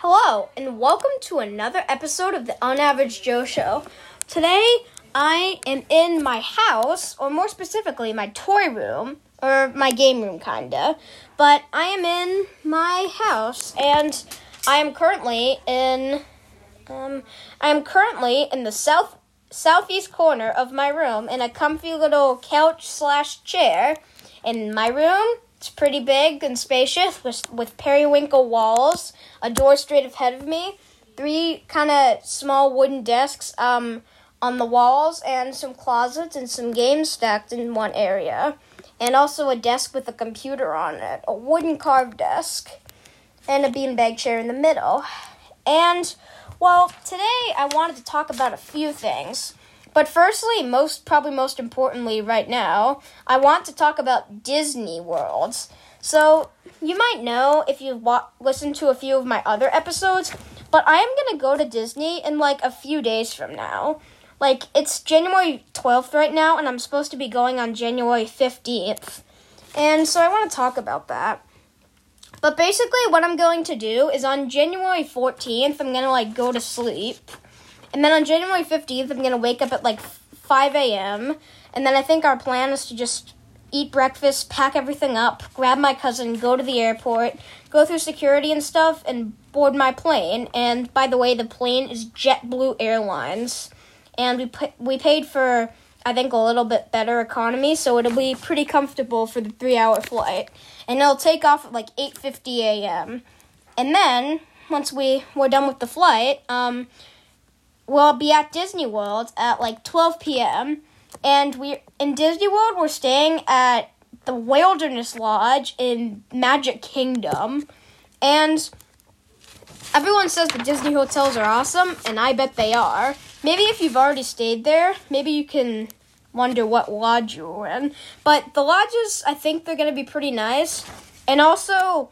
Hello, and welcome to another episode of the Unaverage Joe Show. Today, I am in my house, or more specifically, my toy room, or my game room, kinda. But I am in my house, and I am currently in. Um, I am currently in the south southeast corner of my room in a comfy little couch slash chair. In my room, it's pretty big and spacious with, with periwinkle walls, a door straight ahead of me, three kind of small wooden desks um, on the walls, and some closets and some games stacked in one area. And also a desk with a computer on it, a wooden carved desk, and a beanbag chair in the middle. And, well, today I wanted to talk about a few things. But firstly, most probably most importantly right now, I want to talk about Disney Worlds. So, you might know if you've wa- listened to a few of my other episodes, but I am going to go to Disney in like a few days from now. Like it's January 12th right now and I'm supposed to be going on January 15th. And so I want to talk about that. But basically what I'm going to do is on January 14th I'm going to like go to sleep and then on January 15th, I'm going to wake up at like 5 a.m. And then I think our plan is to just eat breakfast, pack everything up, grab my cousin, go to the airport, go through security and stuff, and board my plane. And by the way, the plane is JetBlue Airlines. And we, pay- we paid for, I think, a little bit better economy, so it'll be pretty comfortable for the three hour flight. And it'll take off at like 8.50 a.m. And then, once we, we're done with the flight, um, we'll be at Disney World at like 12 p.m. And we in Disney World we're staying at the Wilderness Lodge in Magic Kingdom, and everyone says the Disney hotels are awesome, and I bet they are. Maybe if you've already stayed there, maybe you can wonder what lodge you were in. But the lodges, I think they're gonna be pretty nice, and also.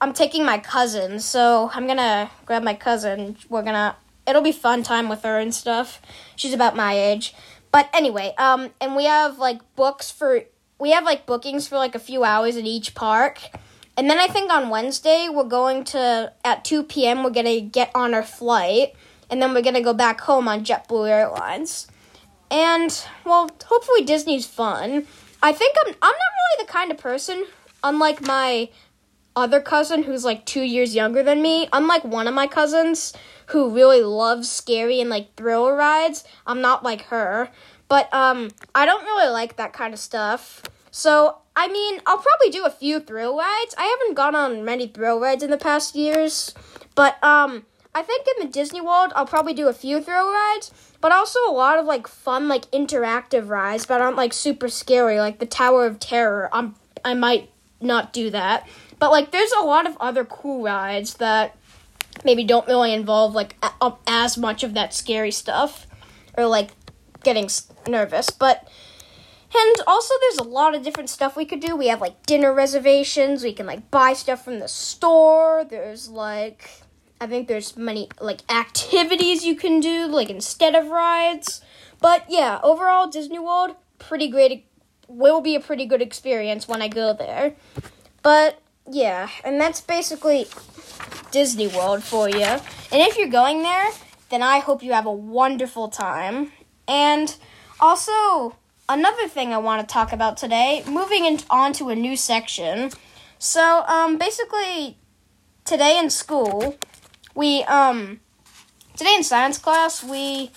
I'm taking my cousin, so I'm gonna grab my cousin. We're gonna it'll be fun time with her and stuff. She's about my age. But anyway, um, and we have like books for we have like bookings for like a few hours at each park. And then I think on Wednesday we're going to at 2 p.m. we're gonna get on our flight, and then we're gonna go back home on JetBlue Airlines. And well, hopefully Disney's fun. I think I'm I'm not really the kind of person, unlike my other cousin who's like two years younger than me. Unlike one of my cousins who really loves scary and like thrill rides. I'm not like her. But um I don't really like that kind of stuff. So I mean, I'll probably do a few thrill rides. I haven't gone on many thrill rides in the past years, but um I think in the Disney World I'll probably do a few thrill rides, but also a lot of like fun like interactive rides that aren't like super scary like the Tower of Terror. I'm I might not do that. But like there's a lot of other cool rides that maybe don't really involve like a- um, as much of that scary stuff or like getting s- nervous. But and also there's a lot of different stuff we could do. We have like dinner reservations. We can like buy stuff from the store. There's like i think there's many like activities you can do like instead of rides. But yeah overall disney world pretty great will be a pretty good experience when i go there but yeah and that's basically Disney World for you. And if you're going there, then I hope you have a wonderful time. And also, another thing I want to talk about today, moving in, on to a new section. So, um, basically, today in school, we, um, today in science class, we,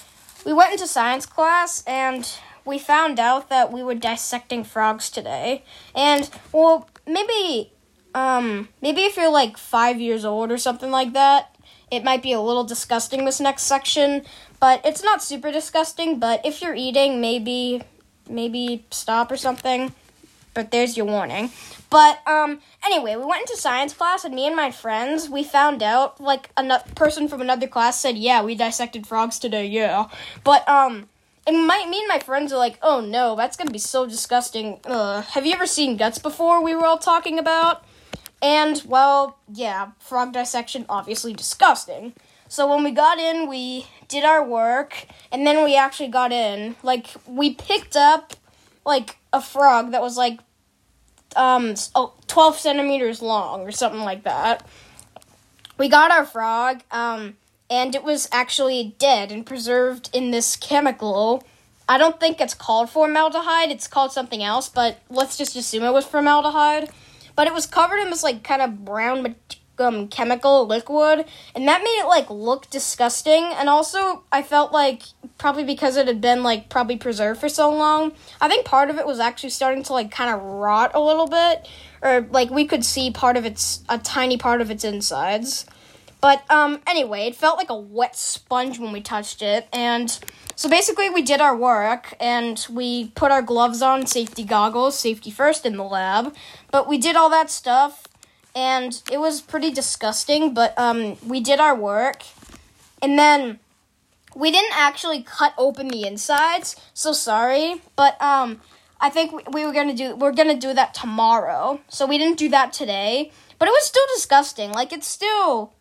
we went into science class and we found out that we were dissecting frogs today. And, well, maybe um, maybe if you're like five years old or something like that, it might be a little disgusting this next section, but it's not super disgusting. But if you're eating, maybe maybe stop or something. But there's your warning. But um, anyway, we went into science class, and me and my friends we found out like a person from another class said, "Yeah, we dissected frogs today." Yeah, but um. And my, me and my friends are like, oh no, that's gonna be so disgusting. Ugh. Have you ever seen guts before? We were all talking about. And, well, yeah, frog dissection, obviously disgusting. So when we got in, we did our work, and then we actually got in. Like, we picked up, like, a frog that was, like, um, 12 centimeters long, or something like that. we got our frog, um, and it was actually dead and preserved in this chemical. I don't think it's called formaldehyde. It's called something else, but let's just assume it was formaldehyde. But it was covered in this like kind of brown um, chemical liquid, and that made it like look disgusting. And also, I felt like probably because it had been like probably preserved for so long, I think part of it was actually starting to like kind of rot a little bit, or like we could see part of its a tiny part of its insides. But um, anyway, it felt like a wet sponge when we touched it, and so basically we did our work and we put our gloves on, safety goggles, safety first in the lab. But we did all that stuff and it was pretty disgusting, but um, we did our work. And then we didn't actually cut open the insides, so sorry, but um, I think we, we were gonna do we're gonna do that tomorrow. So we didn't do that today, but it was still disgusting. Like it's still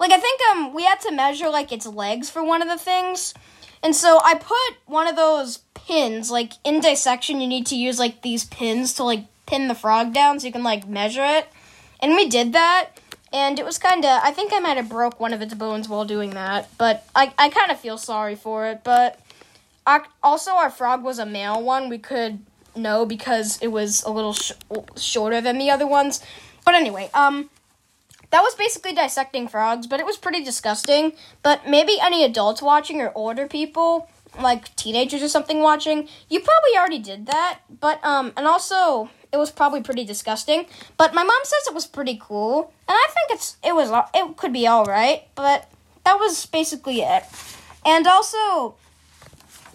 like I think um we had to measure like its legs for one of the things. And so I put one of those pins, like in dissection you need to use like these pins to like pin the frog down so you can like measure it. And we did that, and it was kind of, I think I might have broke one of its bones while doing that, but I, I kind of feel sorry for it. But I, also, our frog was a male one. We could know because it was a little sh- shorter than the other ones. But anyway, um, that was basically dissecting frogs, but it was pretty disgusting. But maybe any adults watching or older people, like teenagers or something watching, you probably already did that. But um, and also it was probably pretty disgusting. But my mom says it was pretty cool, and I think it's it was it could be all right. But that was basically it. And also,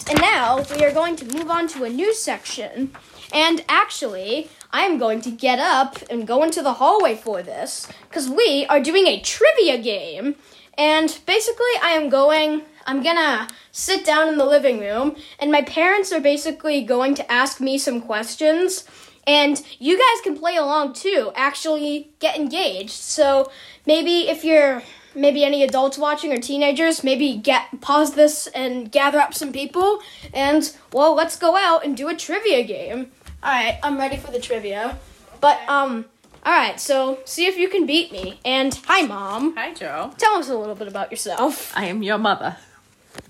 and now we are going to move on to a new section. And actually, I am going to get up and go into the hallway for this because we are doing a trivia game. And basically, I am going. I'm gonna sit down in the living room, and my parents are basically going to ask me some questions and you guys can play along too, actually get engaged. So maybe if you're maybe any adults watching or teenagers, maybe get pause this and gather up some people and well, let's go out and do a trivia game. All right, I'm ready for the trivia. But um all right, so see if you can beat me. And hi mom. Hi Joe. Tell us a little bit about yourself. I am your mother.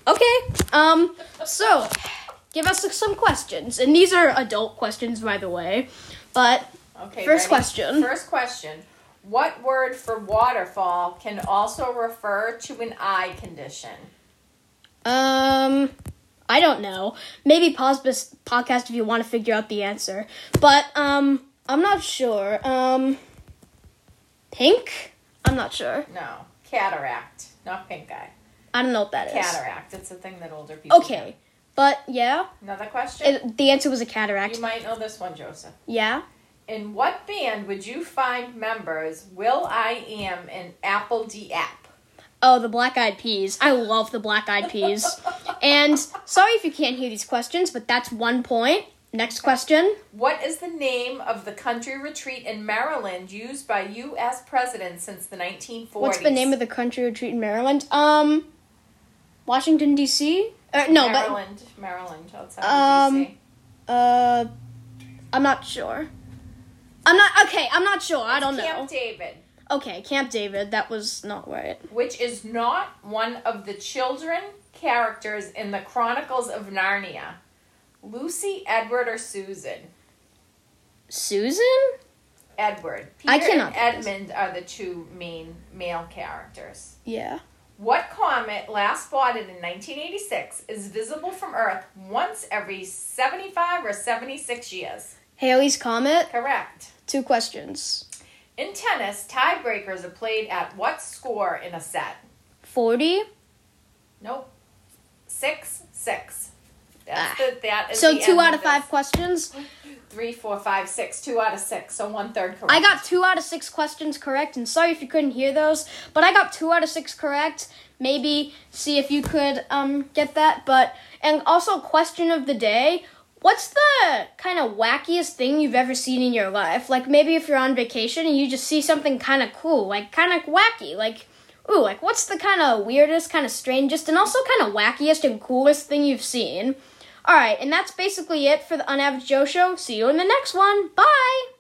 Okay. Um so give us some questions. And these are adult questions, by the way. But okay, first ready? question. First question. What word for waterfall can also refer to an eye condition? Um, I don't know. Maybe pause this podcast if you want to figure out the answer. But um, I'm not sure. Um, pink? I'm not sure. No, cataract, not pink eye. I don't know what that is. Cataract. It's a thing that older people. Okay, but yeah, Another question. it, the answer was a cataract. you might know this one, Joseph. Yeah. In what band would you find members will.i.am and Apple D App? Oh, the Black Eyed Peas. I love the Black Eyed Peas. and sorry if you can't hear these questions, but that's one point. Next question. What is the name of the country retreat in Maryland used by U.S. presidents since the 1940s? What's the name of the country retreat in Maryland? Um, Washington D.C. Uh, no, Maryland, Maryland, outside Um, of DC. uh, I'm not sure. I'm not okay. I'm not sure. I don't know. Camp know. David, Okay, Camp David. That was not right. which is not one of the children characters in the Chronicles of Narnia. Lucy, Edward, or Susan? Susan? Edward. Peter I cannot and. Edmund are the two main male characters. Yeah. What comet, last spotted in 1986, is visible from Earth once every 75 or 76 years? Halley's Comet. Correct. Two questions. In tennis, tiebreakers are played at what score in a set? Forty. Nope. Six, six. That's Ah. the, that is So two out of five questions. Three, four, five, six. Two out of six. So one third correct. I got two out of six questions correct, and sorry if you couldn't hear those, but I got two out of six correct. Maybe see if you could um get that. But and also question of the day. What's the kind of wackiest thing you've ever seen in your life? Like maybe if you're on vacation and you just see something kind of cool, like kind of wacky, like ooh, like what's the kind of weirdest, kind of strangest, and also kind of wackiest and coolest thing you've seen? All right, and that's basically it for the Unaverage Joe Show. See you in the next one. Bye.